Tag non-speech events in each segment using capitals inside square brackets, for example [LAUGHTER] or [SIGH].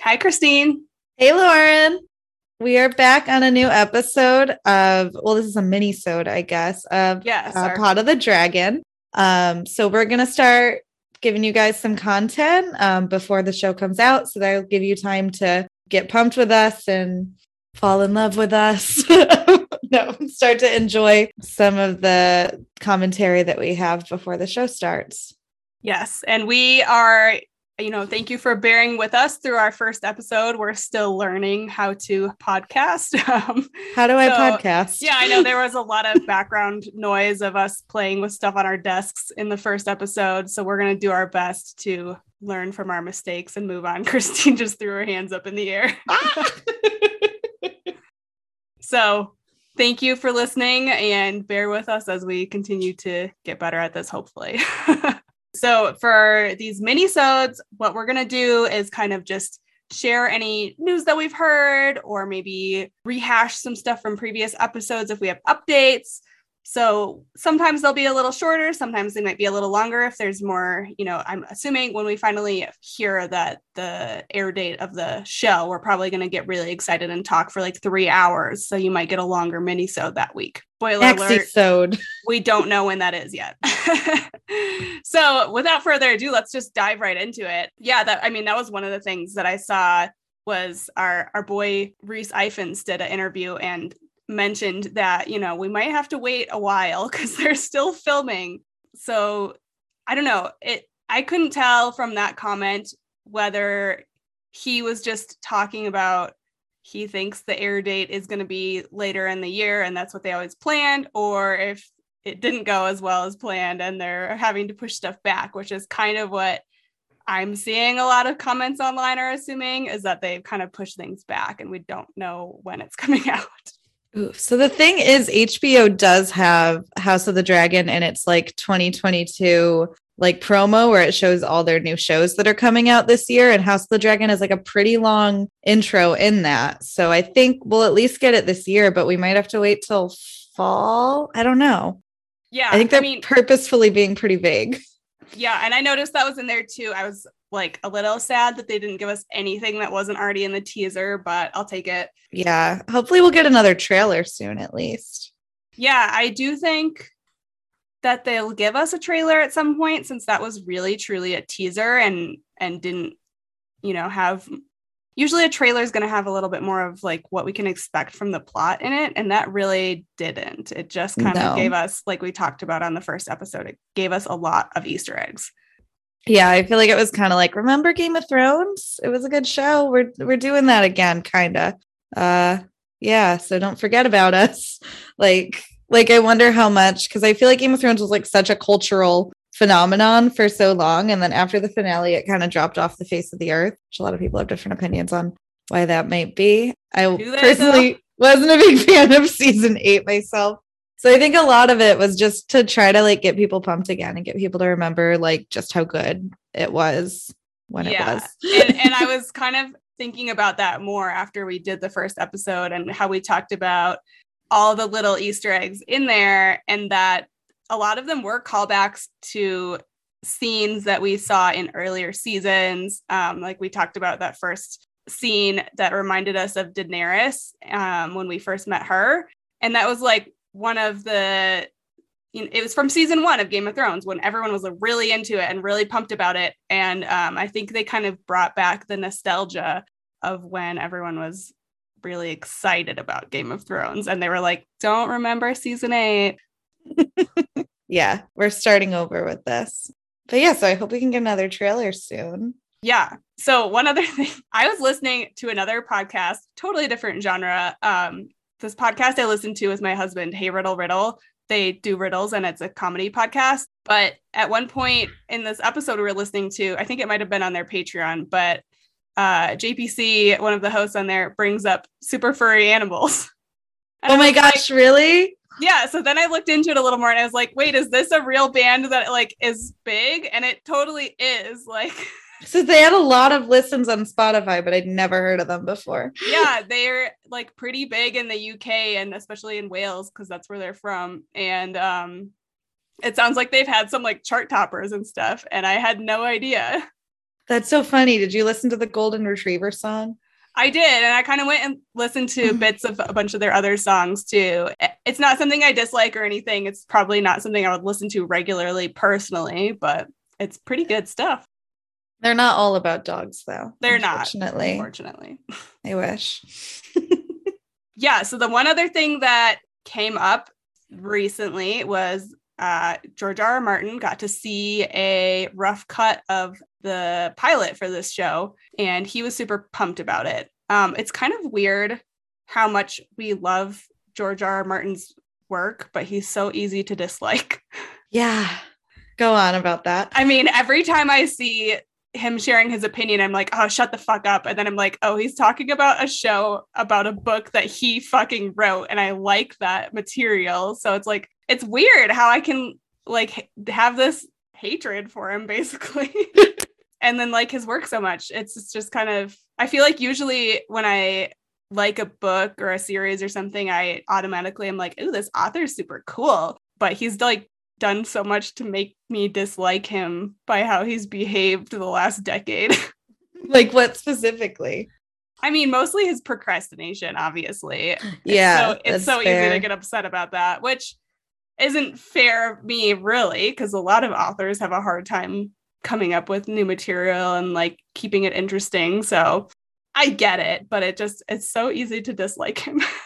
Hi, Christine. Hey, Lauren. We are back on a new episode of, well, this is a mini sode, I guess, of yes, uh, Pod of the Dragon. Um, so we're going to start giving you guys some content um, before the show comes out. So that'll give you time to get pumped with us and fall in love with us. [LAUGHS] [LAUGHS] [LAUGHS] no, start to enjoy some of the commentary that we have before the show starts. yes. And we are, you know, thank you for bearing with us through our first episode. We're still learning how to podcast. [LAUGHS] Um, How do I podcast? yeah, I know there was a lot of background [LAUGHS] noise of us playing with stuff on our desks in the first episode. So we're going to do our best to learn from our mistakes and move on. Christine just threw her hands up in the air. So thank you for listening and bear with us as we continue to get better at this, hopefully. [LAUGHS] so for these mini-sodes, what we're going to do is kind of just share any news that we've heard or maybe rehash some stuff from previous episodes if we have updates. So sometimes they'll be a little shorter, sometimes they might be a little longer if there's more, you know, I'm assuming when we finally hear that the air date of the show, we're probably going to get really excited and talk for like 3 hours, so you might get a longer mini that week. Spoiler alert, we don't know when that is yet. [LAUGHS] so, without further ado, let's just dive right into it. Yeah, that I mean, that was one of the things that I saw was our our boy Rhys Ifans did an interview and mentioned that you know we might have to wait a while [LAUGHS] because they're still filming. So I don't know. It I couldn't tell from that comment whether he was just talking about he thinks the air date is going to be later in the year and that's what they always planned or if it didn't go as well as planned and they're having to push stuff back which is kind of what i'm seeing a lot of comments online are assuming is that they've kind of pushed things back and we don't know when it's [LAUGHS] coming out So the thing is, HBO does have House of the Dragon, and it's like 2022 like promo where it shows all their new shows that are coming out this year. And House of the Dragon is like a pretty long intro in that. So I think we'll at least get it this year, but we might have to wait till fall. I don't know. yeah I think they're mean purposefully being pretty vague. yeah and i noticed that was in there too i was like a little sad that they didn't give us anything that wasn't already in the teaser but i'll take it Yeah. Hopefully we'll get another trailer soon at least. yeah, I do think that they'll give us a trailer at some point since that was really truly a teaser and and didn't you know have usually a trailer is going to have a little bit more of like what we can expect from the plot in it and that really didn't it just kind No. of gave us like we talked about on the first episode it gave us a lot of easter eggs Yeah, I feel like it was kind of like, remember Game of Thrones? It was a good show. We're we're doing that again, kind of. Uh yeah, so don't forget about us. [LAUGHS] Like like I wonder how much cuz I feel like Game of Thrones was like such a cultural phenomenon for so long and then after the finale it kind of dropped off the face of the earth. Which a lot of people have different opinions on why that might be. I personally wasn't a big [LAUGHS] fan of season 8 myself. So I think a lot of it was just to try to like get people pumped again and get people to remember like just how good it was when it was. and, and I [LAUGHS] was kind of thinking about that more after we did the first episode and how we talked about all the little Easter eggs in there, and that a lot of them were callbacks to scenes that we saw in earlier seasons. Um, like we talked about that first scene that reminded us of Daenerys um, when we first met her, and that was like one of the you know, it was from season one of Game of Thrones when everyone was really into it and really pumped about it. And um, I think they kind of brought back the nostalgia of when everyone was really excited about Game of Thrones. And they were like, don't remember season eight. [LAUGHS] yeah, we're starting over with this. But yeah, so I hope we can get another trailer soon. Yeah. So one other [LAUGHS] thing, I was listening to another podcast, totally different genre. Um, this podcast I listened to with my husband, Hey Riddle Riddle. They do riddles and it's a comedy podcast. But at one point in this episode we were listening to, I think it might have been on their Patreon, but uh, JPC, one of the hosts on there, brings up super furry animals. [LAUGHS] And oh my was like, gosh, really? yeah. So then I looked into it a little more and I was like, wait, is this a real band that like is big? And it totally is. Like, [LAUGHS] So they had a lot of listens on Spotify, but I'd never heard of them before. yeah, they're like pretty big in the UK and especially in Wales because that's where they're from. And um, It sounds like they've had some like chart toppers and stuff, and I had no idea. That's so funny. Did you listen to the Golden Retriever song? I did, and I kind of went and listened to [LAUGHS] bits of a bunch of their other songs too. It's not something I dislike or anything. It's probably not something I would listen to regularly personally, but it's pretty good stuff. They're not all about dogs, though. They're not, Unfortunately, Unfortunately. I wish. [LAUGHS] yeah so the one other thing that came up recently was uh, george r. R. martin got to see a rough cut of the pilot for this show and he was super pumped about it um, it's kind of weird how much we love george r. R. martin's work but he's so easy to dislike [LAUGHS] Yeah. Go on about that. i mean every time i see him sharing his opinion i'm like oh shut the fuck up. And then i'm like oh he's talking about a show about a book that he fucking wrote and i like that material. So it's like it's weird how i can like have this hatred for him [LAUGHS] basically. And then like his work so much. It's it's just kind of i feel like usually when i like a book or a series or something i automatically am like oh this author's super cool. But he's like done so much to make me dislike him by how he's behaved the last decade. [LAUGHS] Like what specifically? I mean, mostly his procrastination, obviously. Yeah. so, it's so easy to get upset about that, which isn't fair of me, really, because a lot of authors have a hard time coming up with new material and like keeping it interesting. So I get it, but it just, it's so easy to dislike him. [LAUGHS]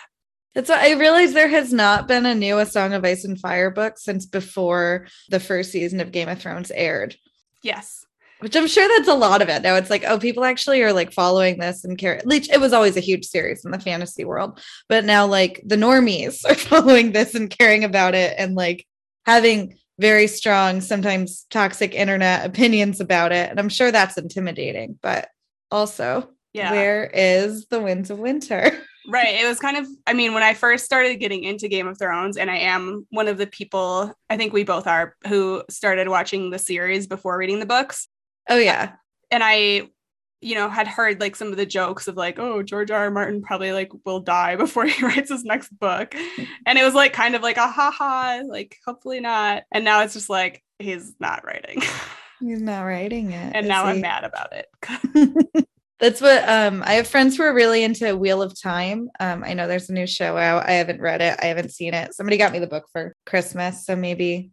It's I realize there has not been a new A Song of Ice and Fire book since before the first season of Game of Thrones aired. yes. Which I'm sure that's a lot of it. Now it's like, oh, people actually are like following this and care. Least it was always a huge series in the fantasy world, but now like the normies [LAUGHS] are following this and caring about it and like having very strong, sometimes toxic internet opinions about it. And I'm sure that's intimidating, but also, Yeah. where is the winds of winter? [LAUGHS] Right. It was kind of, I mean, when I first started getting into Game of Thrones, and I am one of the people, I think we both are, who started watching the series before reading the books. Oh yeah. And I, you know, had heard like some of the jokes of like, oh, George R. R. Martin probably like will die [LAUGHS] before he [LAUGHS] writes his next book. And it was like kind of like a haha, like hopefully not. And now it's just like, he's not writing. He's not writing it. and now I'm mad about it. That's what um I have friends who are really into Wheel of Time. Um I know there's a new show out. I haven't read it. I haven't seen it. Somebody got me the book for Christmas, so maybe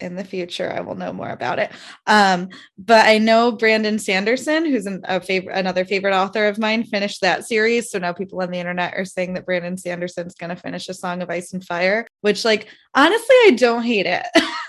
in the future I will know more about it. Um but I know Brandon Sanderson who's an, a another favorite author of mine finished that series. So now people on the internet are saying that Brandon Sanderson's going to finish A Song of Ice and Fire, which like honestly I don't hate it. [LAUGHS]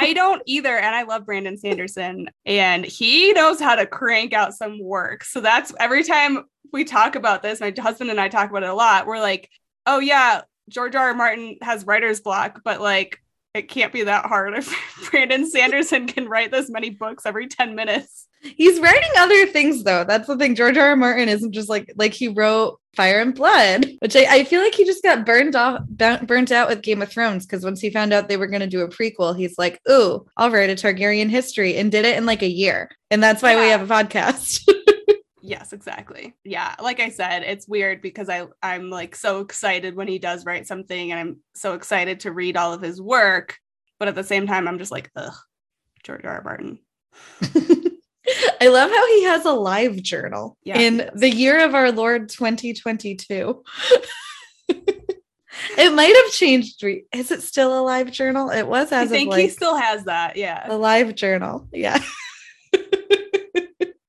I don't either. And I love Brandon Sanderson and he knows how to crank out some work. So that's every time we talk about this, my husband and I talk about it a lot. We're like, oh, yeah, George R. R. Martin has writer's block, but like, it can't be that hard [LAUGHS] if Brandon Sanderson can write this many books every 10 minutes. He's writing other things though. That's the thing. George R. R. Martin isn't just like like he wrote Fire and Blood, [LAUGHS] which I, I feel like he just got burned off burnt, burnt out with Game of Thrones because once he found out they were going to do a prequel, he's like, "Ooh, I'll write a Targaryen history," and did it in like a year. And that's why we have a podcast. [LAUGHS] Yes, exactly. Yeah, like I said, it's weird because I I'm like so excited when he does write something and I'm so excited to read all of his work, but at the same time I'm just like, ugh, George R. R. Martin. [LAUGHS] I love how he has a live journal Yeah, in the year of our Lord 2022. [LAUGHS] it might have changed. re- Is it still a live journal? It was I think like he still has that. Yeah. a live journal. Yeah. [LAUGHS]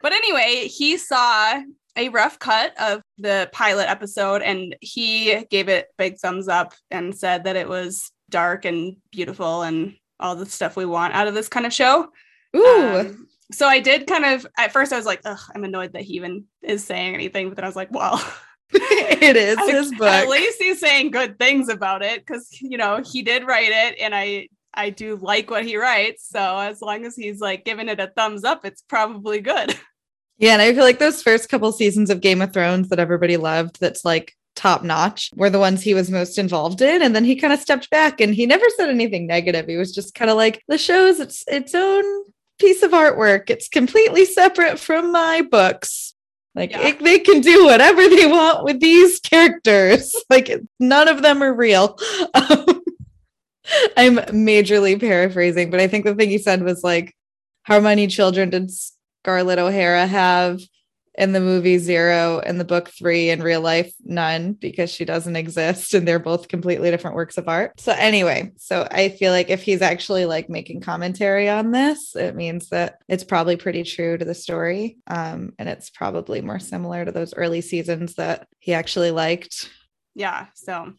But anyway, he saw a rough cut of the pilot episode and he gave it big thumbs up and said that it was dark and beautiful and all the stuff we want out of this kind of show. Ooh. Um, so I did kind of at first I was like, Ugh, I'm annoyed that he even is saying anything, but then I was like, well, [LAUGHS] it is [LAUGHS] at, his at least he's saying good things about it because you know he did write it and I I do like what he writes. So as long as he's like giving it a thumbs up, it's probably good. [LAUGHS] Yeah, and I feel like those first couple seasons of Game of Thrones that everybody loved, that's like top notch, were the ones he was most involved in. And then he kind of stepped back and he never said anything negative. He was just kind of like, the show's its its own piece of artwork. It's completely separate from my books. Like Yeah. it- they can do whatever they want with these characters. [LAUGHS] Like none of them are real. Um, [LAUGHS] I'm majorly paraphrasing, but I think the thing he said was like, how many children did Scarlett O'Hara have in the movie Zero, in the book Three, in real life None, because she doesn't exist and they're both completely different works of art. So, anyway, so I feel like if he's actually like making commentary on this, it means that it's probably pretty true to the story. Um, and it's probably more similar to those early seasons that he actually liked. Yeah. So,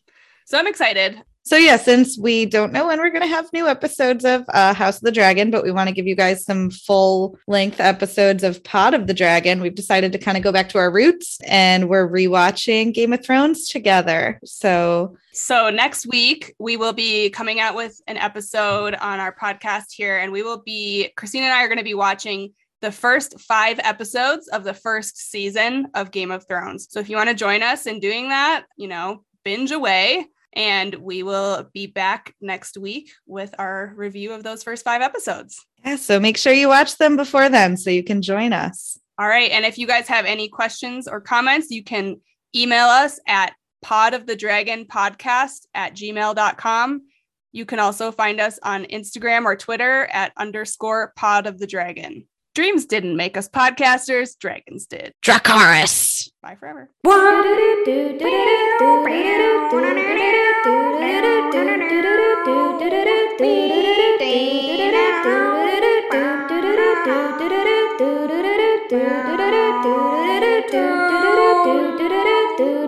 so I'm excited. So yeah, since we don't know when we're going to have new episodes of uh, House of the Dragon, but we want to give you guys some full length episodes of Pod of the Dragon, we've decided to kind of go back to our roots, and we're rewatching Game of Thrones together. So so next week we will be coming out with an episode on our podcast here, and we will be Christine and I are going to be watching the first five episodes of the first season of Game of Thrones. So if you want to join us in doing that, you know, binge away. And we will be back next week with our review of those first five episodes. Yeah, so make sure you watch them before then so you can join us. All right. And if you guys have any questions or comments, you can email us at pod of the dragon podcast at gmail.com. You can also find us on Instagram or Twitter at underscore pod of the dragon. Dreams didn't make us podcasters, dragons did. Dracarys. Bye forever.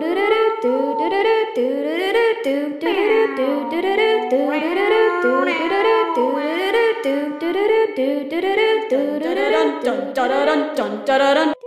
dun da da dun dun da da dun.